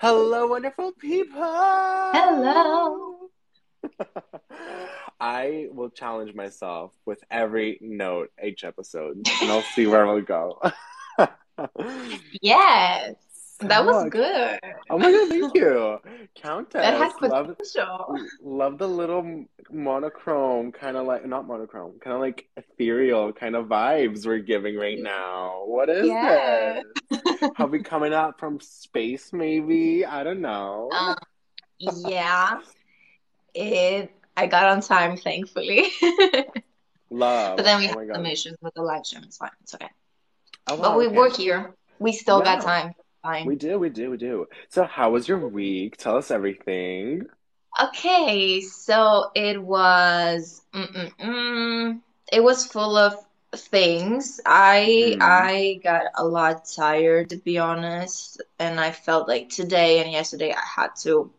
Hello, wonderful people. Hello. I will challenge myself with every note each episode, and I'll see where we'll go. Yes, that was good. oh my god, thank you, Kountess. That has love, potential. love the little monochrome, kind of like not monochrome, kind of like ethereal kind of vibes we're giving right now. What is Yeah. this? Are we coming out from space? Maybe I don't know. Um, yeah, it. I got on time, thankfully. Love. But then we oh had some issues with the live stream. It's fine. It's okay. Oh, But we okay. work here. We still got time. Fine. We do, we do, we do. So, how was your week? Tell us everything. Okay, so it was mm-mm-mm. It was full of things. I Mhm. I got a lot tired to be honest, and I felt like today and yesterday I had to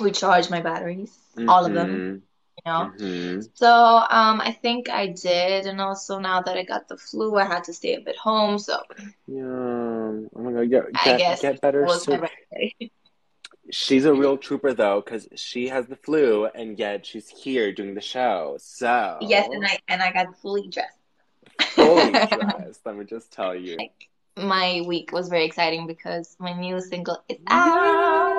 recharge my batteries, all of them, you know. hmm So um I think I did, and also now that I got the flu, I had to stay a bit home, so Yeah. Oh my God. Get get get better soon. She's a real trooper though, because she has the flu and yet she's here doing the show. So Yes, and I and I got fully dressed. fully dressed. Let me just tell you. Like my week was very exciting because my new single is out.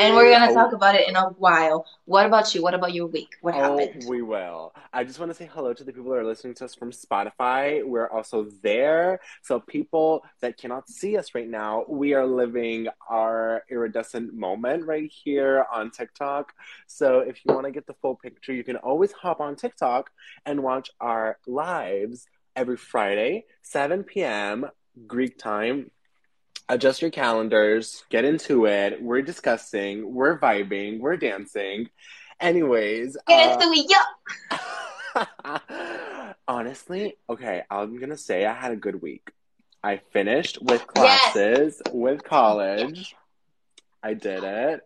And we're gonna Oh, talk about it in a while. What about you? What about your week? What Oh, happened? we will. I just want to say hello to the people that are listening to us from Spotify. We're also there. So, people that cannot see us right now, we are living our iridescent moment right here on TikTok. So, if you want to get the full picture, you can always hop on TikTok and watch our lives every Friday, 7 p.m. Greek time. Adjust your calendars, get into it. We're discussing, we're vibing, we're dancing. Anyways, Get uh, into it, yeah. honestly, okay, I'm gonna say I had a good week. I finished with classes with college. I did it.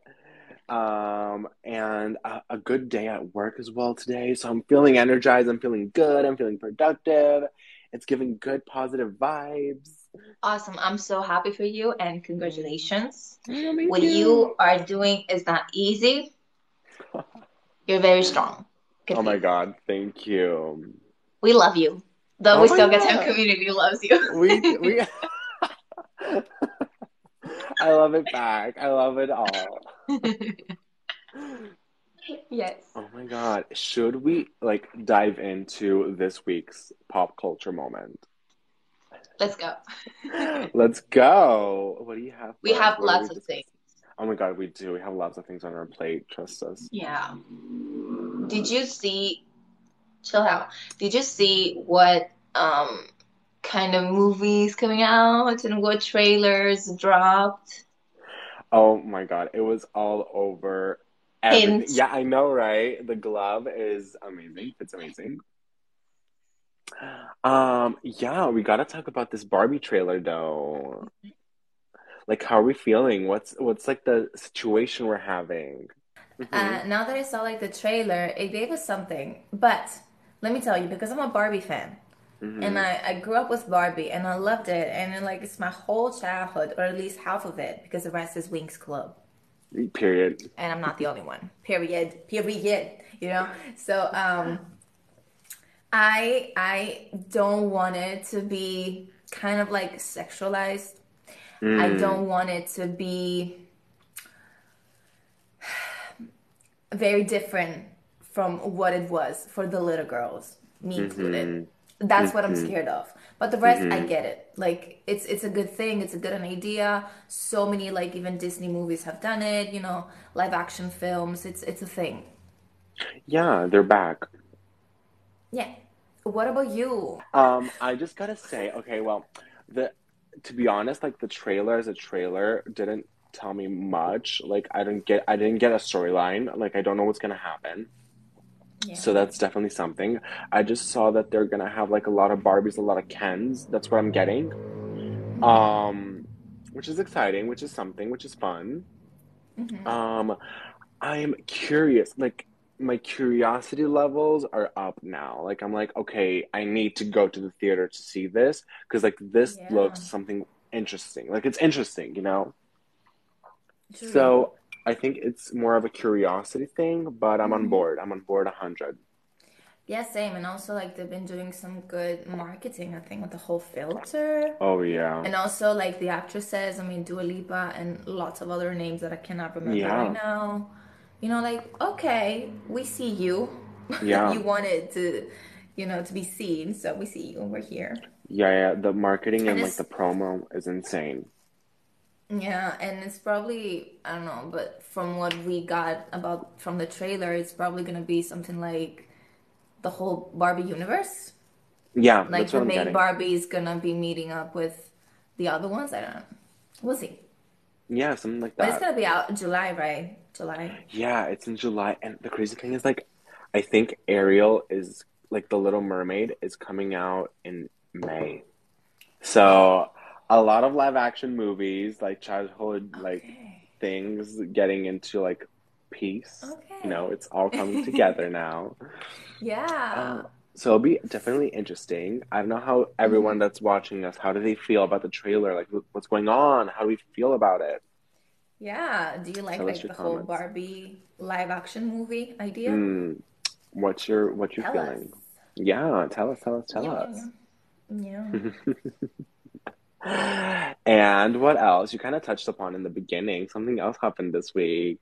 Um, and a, a good day at work as well today. So I'm feeling energized. I'm feeling good. I'm feeling productive. It's giving good, positive vibes. Awesome. I'm so happy for you and congratulations. Thank What you are doing is not easy. You're very strong. Good Oh my you. God, thank you. We love you. Though Oh We my Still Get Time community loves you. We we I love it back. I love it all. Yes. Oh my God. Should we like dive into this week's pop culture moment? Let's go. Let's go. What do you have? We have What lots we of things. Oh my God, we do. We have lots of things on our plate. Trust us. Yeah. Did you see, chill out. Did you see what um kind of movies coming out and what trailers dropped? Oh my God, it was all over. Yeah, I know, right? The glove is amazing. It's amazing. Um, yeah, we gotta talk about this Barbie trailer though. Like, how are we feeling? What's what's like the situation we're having? Mhm. Uh, now that I saw like the trailer, it gave us something. But let me tell you, because I'm a Barbie fan, Mhm. and I, I grew up with Barbie, and I loved it, and then, like it's my whole childhood, or at least half of it, because the rest is Winx Club, Period. and I'm not the only one. Period. Period. You know. So um, I I don't want it to be kind of like sexualized. I Mm. don't want it to be very different from what it was for the little girls, me mm-hmm. included. That's what I'm mm-hmm. scared of. But the rest, I mm-hmm. get it. Like it's it's a good thing. It's a good idea. So many like even Disney movies have done it. You know, live action films. It's it's a thing. Yeah, they're back. Yeah. What about you? Um, I just gotta say, okay, well, the to be honest, like the trailer as a trailer didn't tell me much. Like I didn't get I didn't get a storyline. Like I don't know what's gonna happen. Yeah. So that's definitely something. I just saw that they're gonna have like a lot of Barbies, a lot of Kens. That's what I'm getting. Um, which is exciting, which is something, which is fun. Mhm. Um, I'm curious. Like my curiosity levels are up now. Like I'm like, okay, I need to go to the theater to see this because like this Yeah. looks something interesting. Like it's interesting, you know? True. So I think it's more of a curiosity thing, but I'm on Mhm. board. I'm on board 100. Yeah, same. And also, like, they've been doing some good marketing, I think, with the whole filter. Oh, yeah. And also, like, the actresses, I mean, Dua Lipa and lots of other names that I cannot remember Yeah. right now. You know, like, okay, we see you. Yeah. You wanted to, you know, to be seen. So we see you and we're here. Yeah, yeah. The marketing and And like the promo is insane. yeah, and it's probably, I don't know, but from what we got about from the trailer, it's probably gonna be something like the whole Barbie universe. Yeah, Like the main. Barbie is gonna be meeting up with the other ones. I don't know. We'll see. Yeah, something like that. But it's gonna be out in July, right? July. Yeah, it's in July. And the crazy thing is, like, I think Ariel is like The Little Mermaid is coming out in May. So a lot of live action movies, like childhood, like things getting into like peace. Okay. You know, it's all coming together now. Yeah. Uh, so it'll be definitely interesting. I don't know how everyone that's watching us, how do they feel about the trailer? Like, what's going on? How do we feel about it? Yeah. Do you like Tell like the whole. Barbie live action movie idea? Mm, what's your what you Tell us. feeling? Yeah, tell us, tell us, tell Yeah, us. yeah, yeah. And what else? You kind of touched upon in the beginning. Something else happened this week.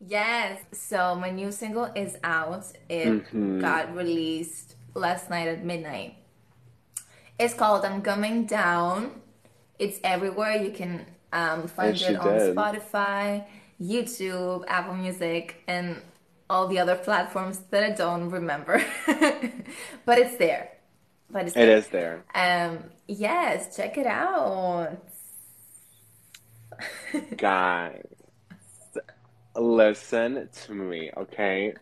Yes. So my new single is out. It hmm got released last night at midnight. It's called I'm Coming Down. It's everywhere. You can um, find it on did. Spotify, YouTube, Apple Music, and all the other platforms that I don't remember. But it's there. But it's It there. is there. Um, yes, check it out. Guys, listen to me, okay?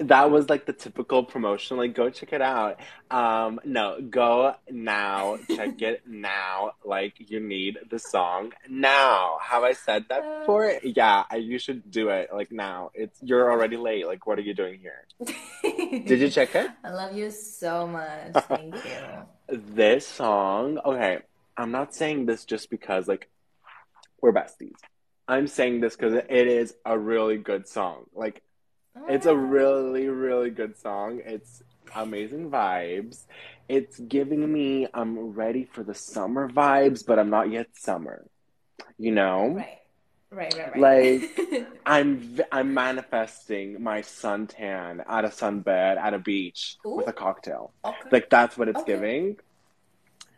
That was like the typical promotion. Like, go check it out. Um, no, go now. Check it now. Like, you need the song now. Have I said that Uh, before? Yeah, I- you should do it. Like now. It's you're already late. Like, what are you doing here? Did you check it? I love you so much. Thank you. This song, okay, I'm not saying this just because like we're besties. I'm saying this because it is a really good song. Like it's a Ah. really, really good song. It's amazing vibes. It's giving me I'm ready for the summer vibes, but I'm not yet summer. You know? Right. Right, right, Like. I'm I'm manifesting my suntan at a sunbed at a beach with a cocktail. okay. Like that's what it's Okay. giving.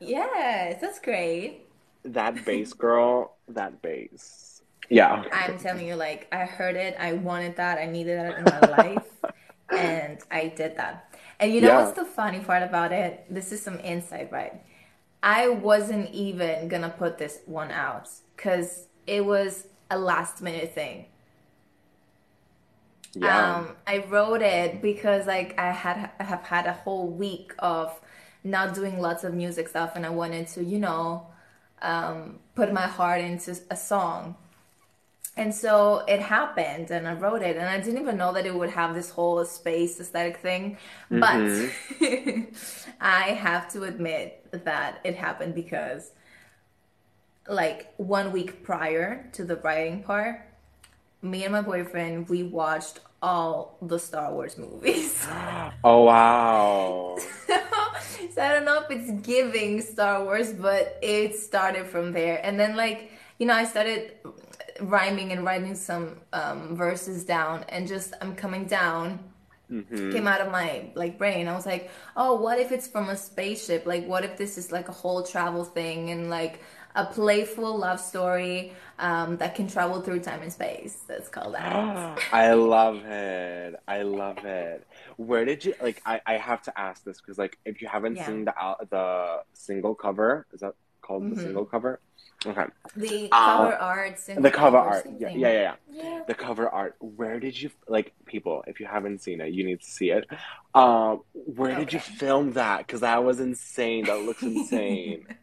Yes, that's great. That bass girl, that bass. Yeah. I'm telling you, like, I heard it, I wanted that, I needed that in my life, and I did that. And you know Yeah. what's the funny part about it? This is some insight, right? I wasn't even gonna put this one out because it was a last minute thing. Yeah. Um, I wrote it because like I had I have had a whole week of not doing lots of music stuff, and I wanted to, you know, um, put my heart into a song. And so it happened, and I wrote it, and I didn't even know that it would have this whole space aesthetic thing. But hmm I have to admit that it happened because, like, one week prior to the writing part, me and my boyfriend we watched all the Star Wars movies. Oh wow. so I don't know if it's giving Star Wars, but it started from there. And then like, you know, I started rhyming and writing some um, verses down and just I'm coming down hmm came out of my like brain. I was like, oh, what if it's from a spaceship? Like, what if this is like a whole travel thing and like a playful love story um, that can travel through time and space? That's called that. I love it. I love it. Where did you like? I I have to ask this because like if you haven't Yeah. seen the the single cover, is that called the hmm single cover? Okay. The Uh, cover art, the cover art. Yeah, yeah, yeah, yeah. The cover art. Where did you like people? If you haven't seen it, you need to see it. Um, where did you film that? Because that was insane. That looks insane.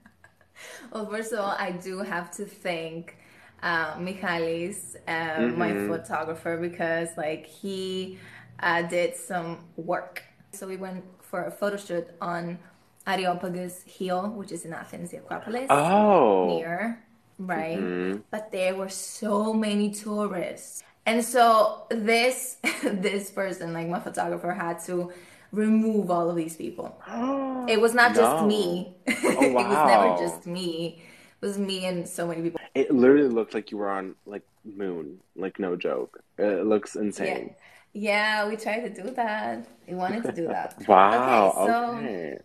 Well, first of all, I do have to thank uh, Michalis, um, my hmm photographer, because like he uh, did some work. So we went for a photo shoot on Areopagus Hill, which is in Athens, the Acropolis, Oh, near right? Mhm. But there were so many tourists. And so this this person, like my photographer, had to remove all of these people. It was not just me. Oh, wow. it was never just me. It was me and so many people. It literally looked like you were on like moon, like no joke. It looks insane. Yeah, we tried to do that. We wanted to do that. Wow. Okay, so okay.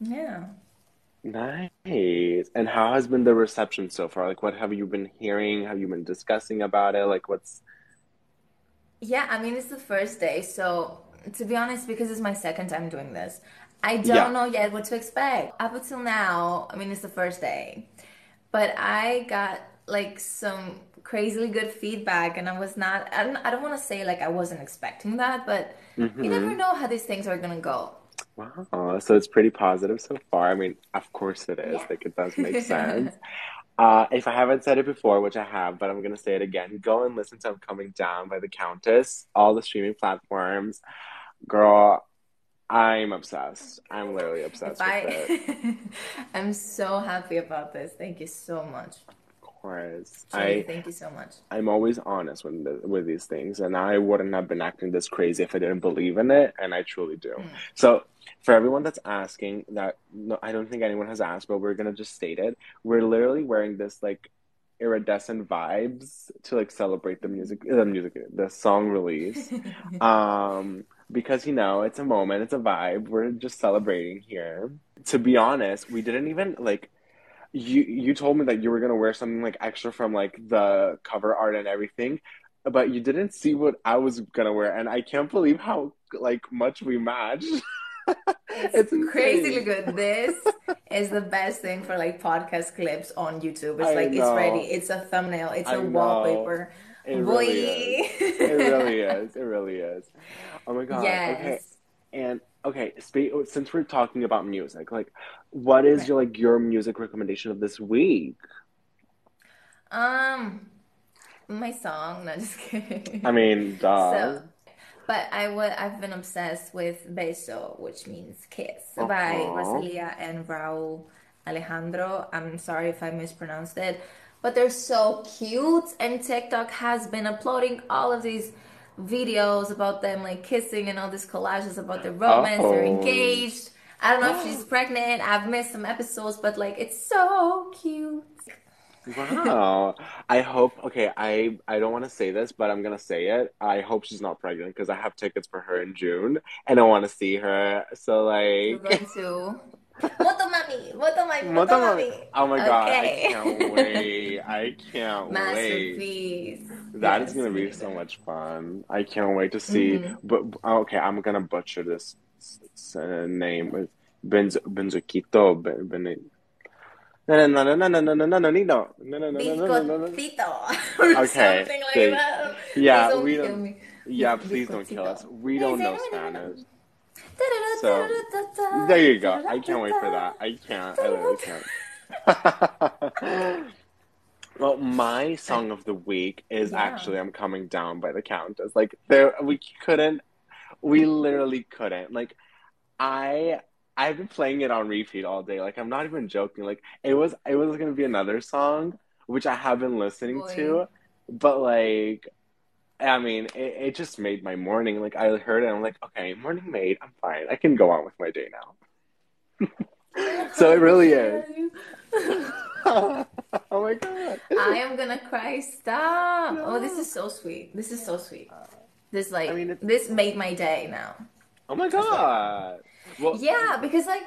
Yeah. Nice. And how has been the reception so far? Like, what have you been hearing? Have you been discussing about it? Like, what's Yeah, I mean, it's the first day, so to be honest, because it's my second time doing this, I don't Yeah. know yet what to expect. Up until now, I mean, it's the first day, but I got like some crazily good feedback, and I was not, I don't, I don't want to say like I wasn't expecting that, but you mm-hmm. never know how these things are gonna go. Wow. So it's pretty positive so far. I mean, of course it is. Yeah. Like, it does make sense. Uh, if I haven't said it before, which I have, but I'm gonna say it again, go and listen to I'm Coming Down by the Kountess, all the streaming platforms. Girl, I'm obsessed. I'm literally obsessed with it. I'm so happy about this. Thank you so much. Course. I thank you so much. I'm always honest with the, with these things, and I wouldn't have been acting this crazy if I didn't believe in it, and I truly do. Mm. So, for everyone that's asking, that no, I don't think anyone has asked, but we're gonna just state it. We're literally wearing this like iridescent vibes to like celebrate the music, the music, the song release. Um, because you know, it's a moment, it's a vibe. We're just celebrating here. To be honest, we didn't even like you you told me that you were gonna wear something like extra from like the cover art and everything, but you didn't see what I was gonna wear, and I can't believe how like much we matched. It's crazily good. This is the best thing for like podcast clips on YouTube. It's I like it's ready. It's a thumbnail. It's I a know. wallpaper. It Boy. really is. It really is. It really is. Oh my God. Okay. Yes. And okay, since we're talking about music, like, what is Right. your like your music recommendation of this week? Um, my song. No, just kidding. I mean, duh. So, but I would I've been obsessed with Beso, which means kiss, by Uh-huh. Rosalia and Rauw Alejandro. I'm sorry if I mispronounced it, but they're so cute. And TikTok has been uploading all of these videos about them like kissing and all these collages about their romance. They're Oh. engaged. I don't know if she's pregnant. I've missed some episodes, but like it's so cute. Wow. I hope, okay, I I don't want to say this, but I'm gonna say it. I hope she's not pregnant because I have tickets for her in June and I want to see her. So We're like going to Motomami, Motomami, Motomami. Oh my God, I can't wait. I can't wait. Masterpiece. That is Yes, gonna be so much fun. I can't wait to see. Mhm. But okay, I'm gonna butcher this uh, name. Benz Benzoquito Ben Ben. No no no no no no no no no no no no no no no no no. Biscottito or Okay, something like that. Yeah, we don't. Yeah, please don't kill us. We don't know Spanish. So there you go. I can't wait for that. I can't. I literally can't. well, my song of the week is Yeah. actually "I'm Coming Down" by the Kountess. Like there, we couldn't. We literally couldn't. Like I. I've been playing it on repeat all day. Like I'm not even joking. Like it was it was gonna be another song which I have been listening Boy. to, but like I mean, it, it just made my morning. Like I heard it, I'm like, okay, morning made. I'm fine. I can go on with my day now. so it really is. oh my god. I am gonna cry. Stop. Oh, this is so sweet. This is so sweet. This like I mean, this made my day now. Oh my god. Well, Yeah, because like,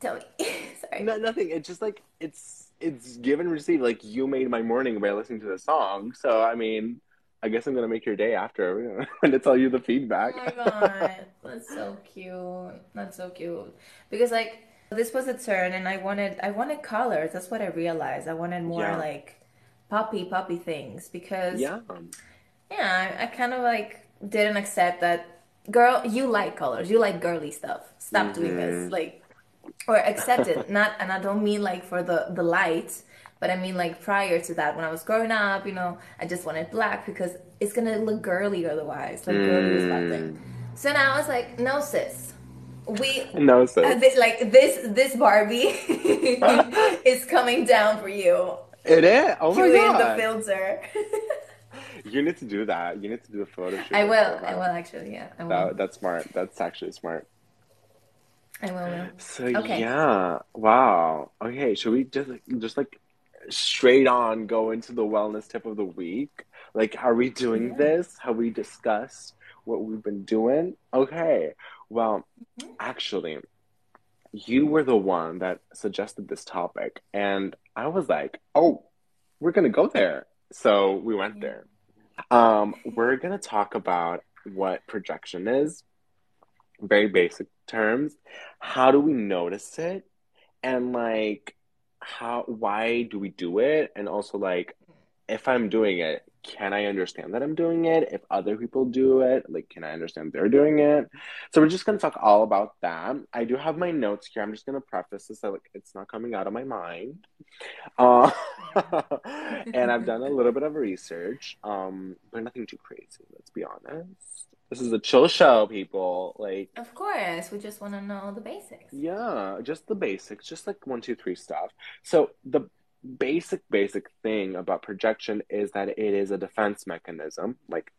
tell me. Sorry. no, nothing. It's just like it's it's give and receive. Like you made my morning by listening to the song. So I mean, I guess I'm gonna make your day after when to tell you the feedback. Oh my god, that's so cute. That's so cute. Because like this was a turn, and I wanted I wanted colors. That's what I realized. I wanted more Yeah. like poppy poppy things because yeah. yeah, I, I kind of like didn't accept that. Girl, you like colors. You like girly stuff. Stop doing this. Mhm. Like, or accept it. Not, and I don't mean like for the the light, but I mean like prior to that, when I was growing up, you know, I just wanted black because it's gonna look girly otherwise. Like girly is bad thing. So now I was like, no, sis. We No, uh, sis. thi- like this this Barbie is coming down for you. It is. Oh my Put in the filter. You need to do that. You need to do a photo shoot. I will. I will actually. Yeah, I will. That, that's smart. That's actually smart. I will. will. So Okay. yeah, wow. Okay, should we just just like straight on go into the wellness tip of the week? Like, are we doing Yeah. this? Have we discussed what we've been doing? Okay. Well, Mhm. actually, you were the one that suggested this topic, and I was like, "Oh, we're gonna go there." So we went there. Um, we're gonna talk about what projection is, very basic terms. How do we notice it? And like how why do we do it? And also like if I'm doing it, can I understand that I'm doing it? If other people do it, like can I understand they're doing it? So we're just gonna talk all about that. I do have my notes here. I'm just gonna preface this like it's not coming out of my mind. Uh, and I've done a little bit of research, um, but nothing too crazy, let's be honest. This is a chill show, people. Like Of course, we just want to know the basics. yeah, just the basics, just like one, two, three stuff. So the basic, basic thing about projection is that it is a defense mechanism, like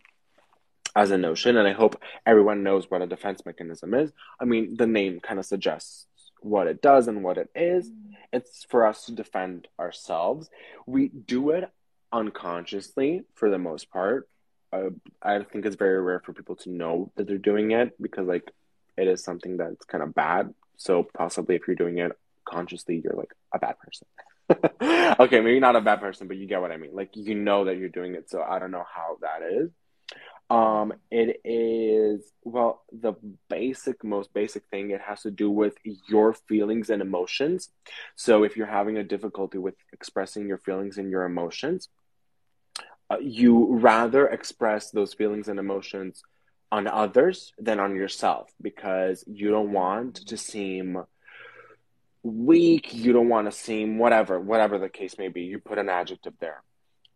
as a notion, and I hope everyone knows what a defense mechanism is. I mean, the name kind of suggests what it does and what it is. It's for us to defend ourselves. We do it unconsciously for the most part. Uh, I think it's very rare for people to know that they're doing it because, like, it is something that's kind of bad. So possibly, if you're doing it consciously, you're like a bad person. okay, maybe not a bad person, but you get what I mean. Like, you know that you're doing it. So I don't know how that is. Um, it is well, the basic, most basic thing. It has to do with your feelings and emotions. So if you're having a difficulty with expressing your feelings and your emotions, uh, you rather express those feelings and emotions on others than on yourself because you don't want to seem weak. You don't want to seem whatever, whatever the case may be. You put an adjective there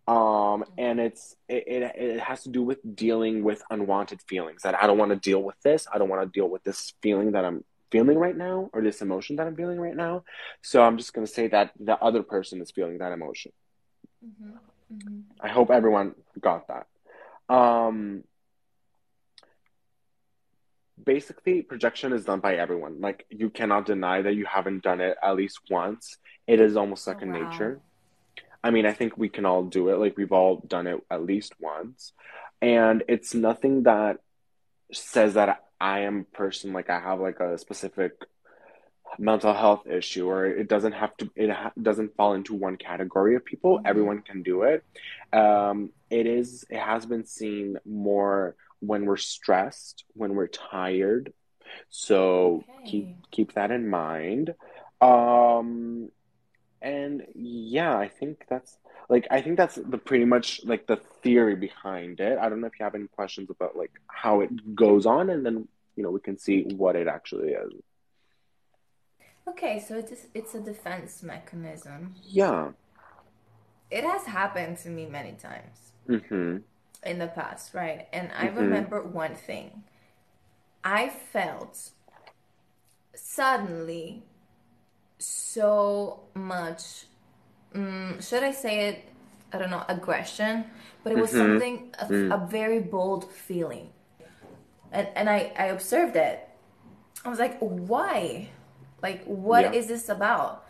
um and it's it, it it has to do with dealing with unwanted feelings that i don't want to deal with this i don't want to deal with this feeling that i'm feeling right now or this emotion that i'm feeling right now so i'm just going to say that the other person is feeling that emotion Mhm, mhm. i hope everyone got that um basically projection is done by everyone like you cannot deny that you haven't done it at least once it is almost Oh, second wow. nature I mean, I think we can all do it. Like we've all done it at least once. And it's nothing that says that I am a person like I have like a specific mental health issue or it doesn't have to it ha- doesn't fall into one category of people. Mhm. Everyone can do it. Um it is it has been seen more when we're stressed, when we're tired. So keep Okay. keep that in mind. Um and yeah, I think that's like I think that's the pretty much like the theory behind it. I don't know if you have any questions about like how it goes on, and then you know we can see what it actually is. Okay, so it's it's a defense mechanism. Yeah. It has happened to me many times Mm-hmm. In the past, right? And I Mhm. remember one thing. I felt suddenly so much, mm, should I say it? I don't know, aggression, but it was Mhm. something, a, Mm. a very bold feeling. And, and I, I observed it. I was like, why? Like, what is Yeah. this about?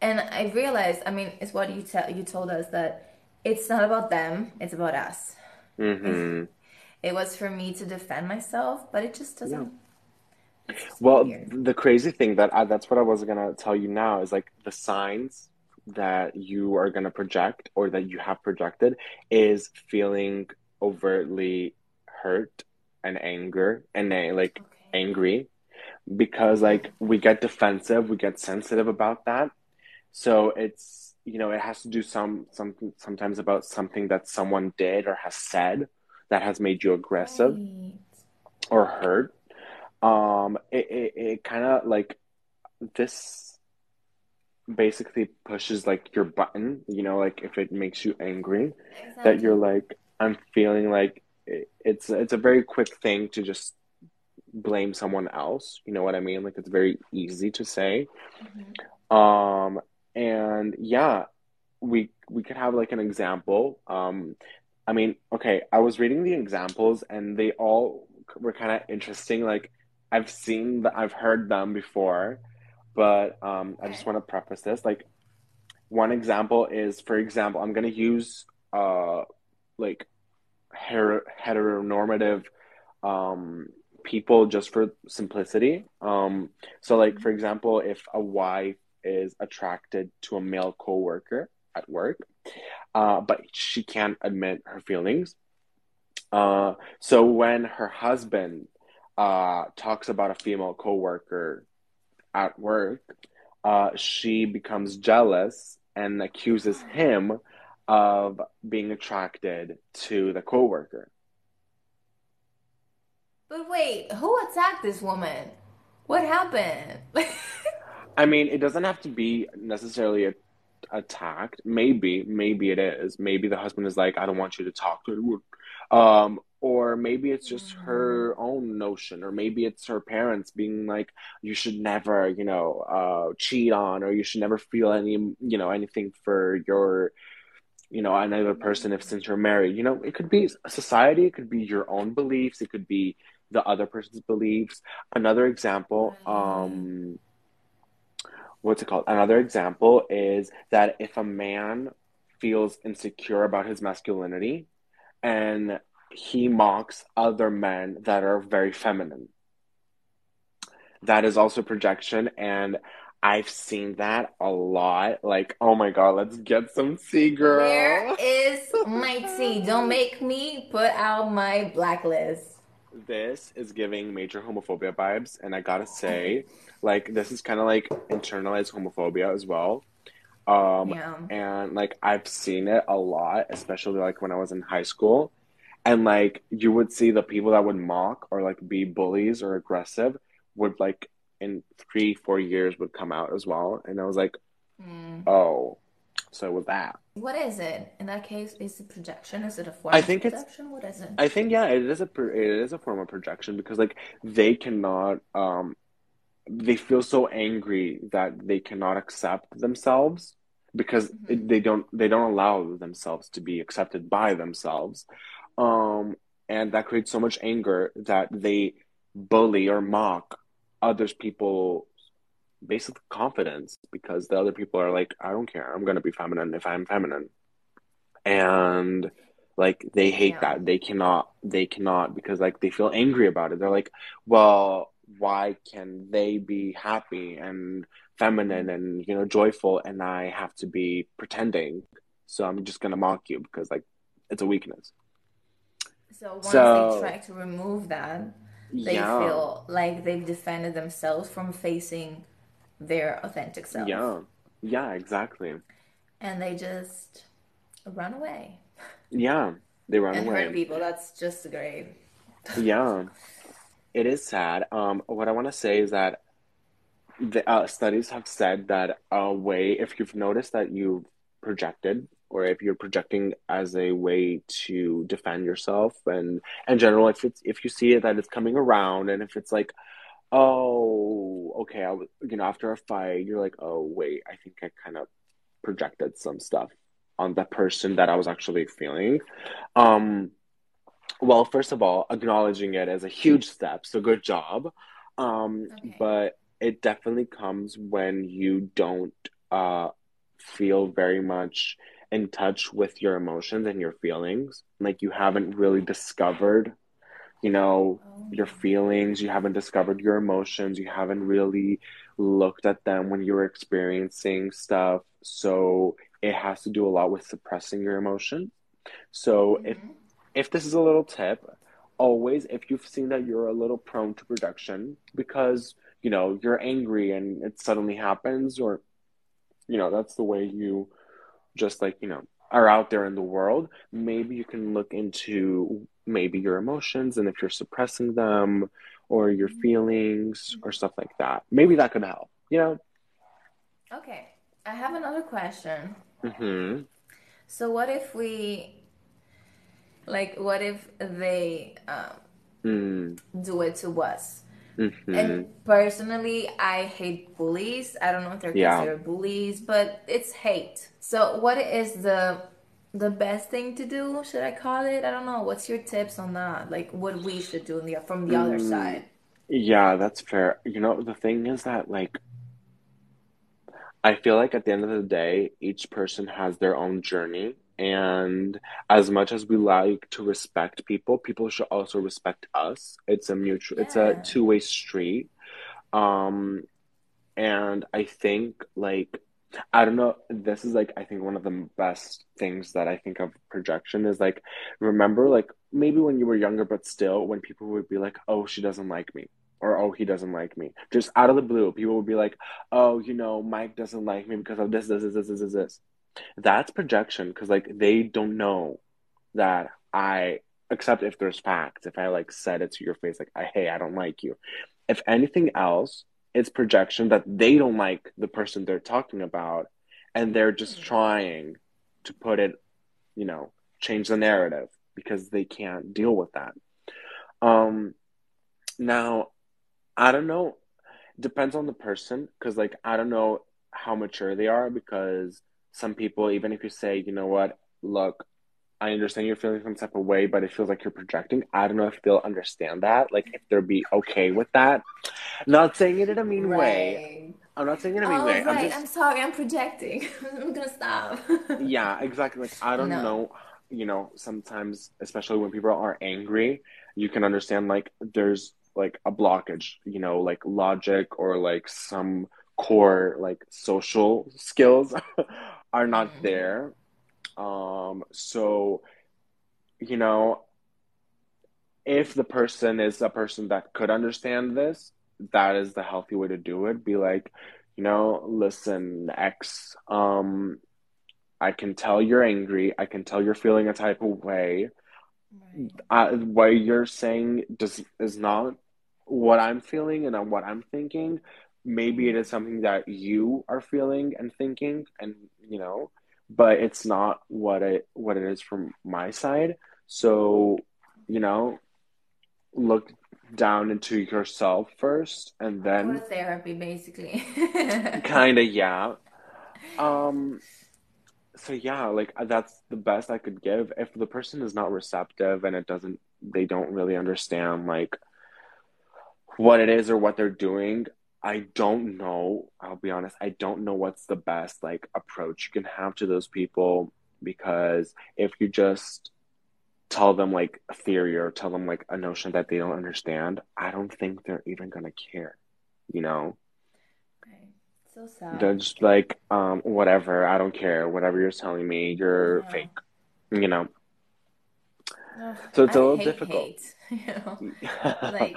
And I realized, I mean, it's what you tell you told us that it's not about them, it's about us. Mm-hmm. It was for me to defend myself, but it just doesn't. just Well, weird. the crazy thing that I, that's what I was gonna tell you now is like the signs that you are gonna project or that you have projected is feeling overtly hurt and anger and uh, like Okay. angry because like we get defensive, we get sensitive about that. So it's you know it has to do some some sometimes about something that someone did or has said that has made you aggressive Right. or hurt. Um, it it, it kind of like this basically pushes like your button. You know, like if it makes you angry, that you're like I'm feeling like it, it's it's a very quick thing to just blame someone else. You know what I mean? Like it's very easy to say. Mhm. Um, and yeah, we we could have like an example. Um, I mean, okay, I was reading the examples and they all were kind of interesting. Like I've seen that I've heard them before, but um, I just want to preface this. Like one example is, for example, I'm gonna use uh like her- heteronormative um people just for simplicity. Um, so like for example, if a wife is attracted to a male coworker at work, uh, but she can't admit her feelings. Uh, so when her husband uh, talks about a female coworker at work, uh, she becomes jealous and accuses him of being attracted to the coworker. But wait, who attacked this woman? What happened? I mean, it doesn't have to be necessarily a, attacked. Maybe, maybe it is. Maybe the husband is like, I don't want you to talk to her. Um, or maybe it's just her own notion, or maybe it's her parents being like, you should never, you know, uh, cheat on, or you should never feel any, you know, anything for your, you know, another person if since you're married. You know, it could be society, it could be your own beliefs, it could be the other person's beliefs. Another example, um, what's it called? Another example is that if a man feels insecure about his masculinity and he mocks other men that are very feminine. That is also projection, and I've seen that a lot. Like, oh my god, let's get some tea, girl. Where is my tea? Don't make me put out my blacklist. This is giving major homophobia vibes, and I gotta say, like, this is kind of like internalized homophobia as well. Um, Yeah. and like I've seen it a lot, especially like when I was in high school, and like you would see the people that would mock or like be bullies or aggressive would like in three, four years would come out as well, and I was like, Hmm. oh, so with that. What is it? In that case, is it projection? Is it a form I of think it's projection? What is it? I think yeah, it is a it is a form of projection because like they cannot um they feel so angry that they cannot accept themselves because it, they don't they don't allow themselves to be accepted by themselves. Um and that creates so much anger that they bully or mock others people basic confidence because the other people are like I don't care. I'm going to be feminine if I'm feminine. And like they hate Yeah. that they cannot they cannot because like they feel angry about it they're like well why can they be happy and feminine and you know joyful and i have to be pretending so i'm just gonna mock you because like it's a weakness So once they try to remove that, they yeah feel like they've defended themselves from facing their authentic self. yeah yeah exactly And they just run away yeah they run away and hurt people. That's just great. yeah it is sad um what i want to say is that the uh, studies have said that a way if you've noticed that you've projected or if you're projecting as a way to defend yourself and in general if it's if you see it that it's coming around and if it's like oh okay. I was, you know after a fight you're like oh wait i think i kind of projected some stuff on the person that i was actually feeling. Um well first of all acknowledging it is a huge step so good job. Um Okay. but it definitely comes when you don't uh feel very much in touch with your emotions and your feelings. Like you haven't really discovered you know Oh. your feelings you haven't discovered your emotions you haven't really looked at them when you were experiencing stuff so it has to do a lot with suppressing your emotions so if Mhm. if this is a little tip, always if you've seen that you're a little prone to projection because you know you're angry and it suddenly happens, or you know that's the way you just like you know are out there in the world, maybe you can look into maybe your emotions and if you're suppressing them or your feelings or stuff like that. Maybe that could help. You know. Okay. I have another question. hmm So what if we like what if they um, Mm. do it to us? Mm-hmm. And personally, I hate bullies. I don't know if they're Yeah. considered bullies, but it's hate. So, what is the the best thing to do? Should I call it? I don't know. What's your tips on that? Like, what we should do in the, from the other Mm, side? yeah, that's fair. You know, the thing is that like I feel like at the end of the day, each person has their own journey. And as much as we like to respect people, people should also respect us. It's a mutual, it's a two-way street. Um, and I think like I don't know, this is like I think one of the best things that I think of projection is like remember like maybe when you were younger, but still when people would be like, "Oh, she doesn't like me." Or, oh, he doesn't like me. Just out of the blue, people would be like, oh, you know, Mike doesn't like me because of this, this, this, this, this, this. That's projection because like they don't know that I, except if there's facts, if I like said it to your face, like, hey, I don't like you. If anything else, it's projection that they don't like the person they're talking about and they're just trying to put it, you know, change the narrative because they can't deal with that. Um, now, I don't know. Depends on the person because, like, I don't know how mature they are because some people, even if you say, you know what, look, I understand you're feeling some type of way, but it feels like you're projecting. I don't know if they'll understand that, like, if they'll be okay with that. Not saying it in a mean way. I'm not saying it in a mean Oh, way. I'm just I'm sorry. I'm projecting. I'm gonna stop. Yeah, exactly. Like I don't No. know, you know, sometimes, especially when people are angry, you can understand like there's like a blockage, you know, like logic or like some core like social skills are not Mhm. there. Um, so, you know, if the person is a person that could understand this, that is the healthy way to do it. Be like, you know, listen, X, um, I can tell you're angry. I can tell you're feeling a type of way. Right. Uh, what you're saying does is not what I'm feeling and what I'm thinking. Maybe it is something that you are feeling and thinking, and you know, but it's not what it what it is from my side. So, you know, look down into yourself first, and then therapy, basically. kind of yeah. Um, so yeah, like uh, that's the best I could give. If the person is not receptive and it doesn't, they don't really understand like what it is or what they're doing. I don't know. I'll be honest. I don't know what's the best like approach you can have to those people because if you just tell them like a theory or tell them like a notion that they don't understand, I don't think they're even gonna care. You know? Right. So sad. They're just like, um, whatever, I don't care. Whatever you're telling me, you're Yeah. fake. You know? Ugh, So it's a little hate difficult. hate, you know? Like,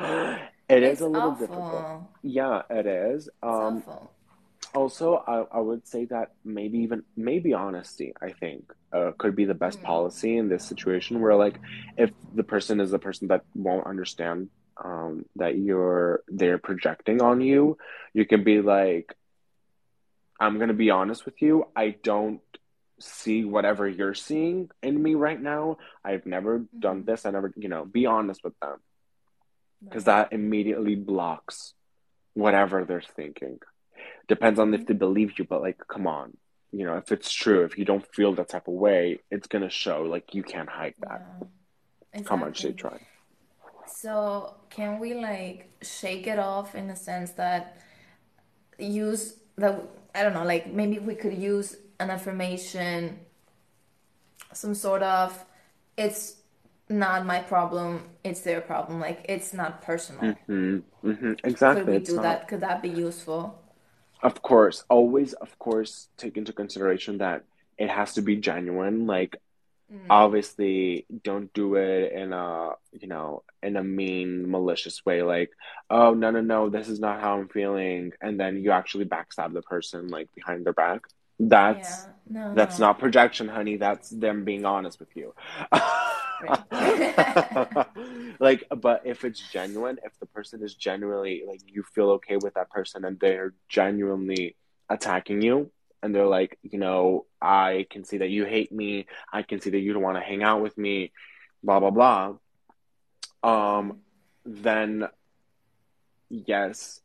It is It's a little awful. difficult. Yeah, it is. Um, also, I, I would say that maybe even maybe honesty, I think, uh, could be the best Mm. policy in this situation where like if the person is the person that won't understand um that you're they're projecting on you, you can be like, I'm gonna be honest with you, I don't see whatever you're seeing in me right now. I've never done Mhm. this. I never, you know, be honest with them because Right. that immediately blocks whatever they're thinking. Depends on if Mhm. they believe you, but like, come on. You know, if it's true, if you don't feel that type of way, it's gonna show. Like, you can't hide that. Yeah. How much they Exactly. try. So, can we like shake it off in the sense that use that I don't know, like maybe we could use an affirmation, some sort of it's not my problem, it's their problem, like it's not personal. hmm hmm Could Exactly. we It's do not. that? Could that be useful? Of course, always, of course, take into consideration that it has to be genuine. Like, Mm, obviously, don't do it in a, you know, in a mean, malicious way. Like, oh, no, no, no, this is not how I'm feeling. And then you actually backstab the person, like, behind their back. That's yeah, no, That's no. not projection, honey. That's them being honest with you. Like, but if it's genuine, if the person is genuinely like you feel okay with that person and they're genuinely attacking you and they're like, you know, I can see that you hate me. I can see that you don't want to hang out with me, blah blah blah. Um, then yes,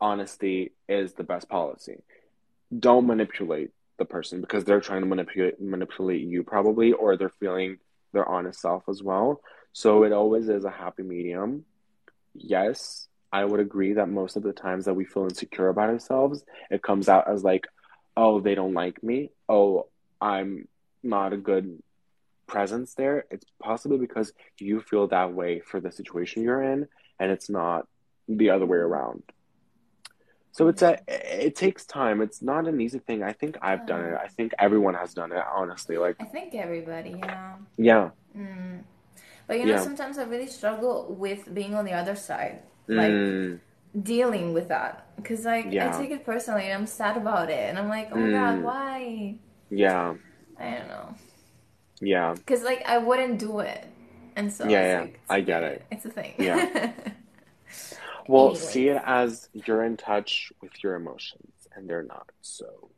honesty is the best policy. Don't manipulate the person because they're trying to manipulate manipulate you probably, or they're feeling their honest self as well. So it always is a happy medium. Yes, I would agree that most of the times that we feel insecure about ourselves, it comes out as like, oh, they don't like me. Oh, I'm not a good presence there. It's possibly because you feel that way for the situation you're in, and it's not the other way around. So it's a it takes time. It's not an easy thing. I think I've done it. I think everyone has done it, honestly. Like I think everybody, yeah. Yeah. Mm. But you know, Yeah. sometimes I really struggle with being on the other side, like Mm, dealing with that, because like Yeah. I take it personally and I'm sad about it, and I'm like, oh my Mm. god, why? yeah. I don't know, Yeah. because like I wouldn't do it, and so Yeah, yeah, like, I get thing. it. It's a thing. Yeah. Well, Anyways. see it as you're in touch with your emotions and they're not. So,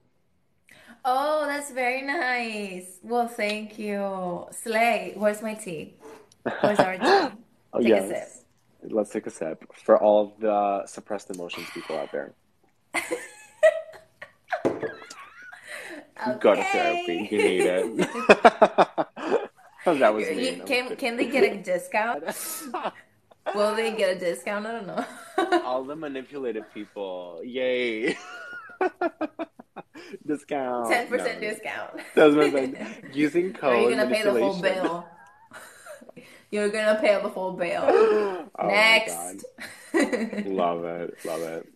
oh, that's very nice. Well, thank you, Slay. Where's my tea? Where's our tea? oh, Take a yes. Let's take a sip for all of the suppressed emotions people out there. Go to therapy. You need it. that was You- mean. Can can they get a discount? Will they get a discount? I don't know. all the manipulated people. Yay. Discount. Ten percent No. discount. That's what I'm. Using code. Or you're gonna pay the whole bill. You're gonna pay the whole bill. oh Next. Love it. Love it.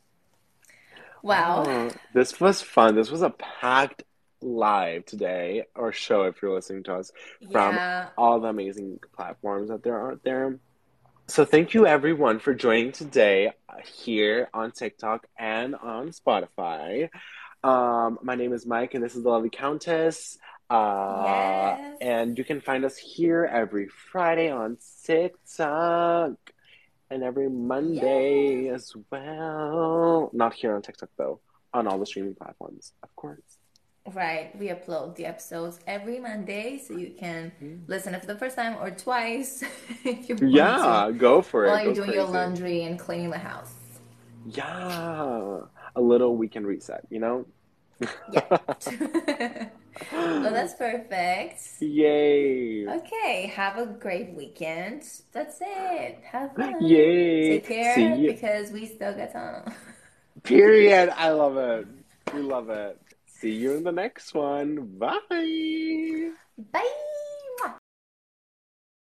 wow. Oh, this was fun. This was a packed live today, or show if you're listening to us from Yeah. all the amazing platforms that there are out there. So thank you everyone for joining today here on TikTok and on Spotify. Um, my name is Mike, and this is the Lovely Kountess. Uh, Yes. And you can find us here every Friday on TikTok and every Monday as well. Not here on TikTok though, on all the streaming platforms, of course. Right. We upload the episodes every Monday, so you can Mm. listen it for the first time or twice if you want Yeah, to. go for it. While you're doing your laundry and cleaning the house. Yeah, a little weekend reset, you know? Yeah. well, that's perfect. Yay! Okay, have a great weekend. That's it. Have fun. Yay! Take care because we still got time. Period. I love it. We love it. See you in the next one. Bye. Bye.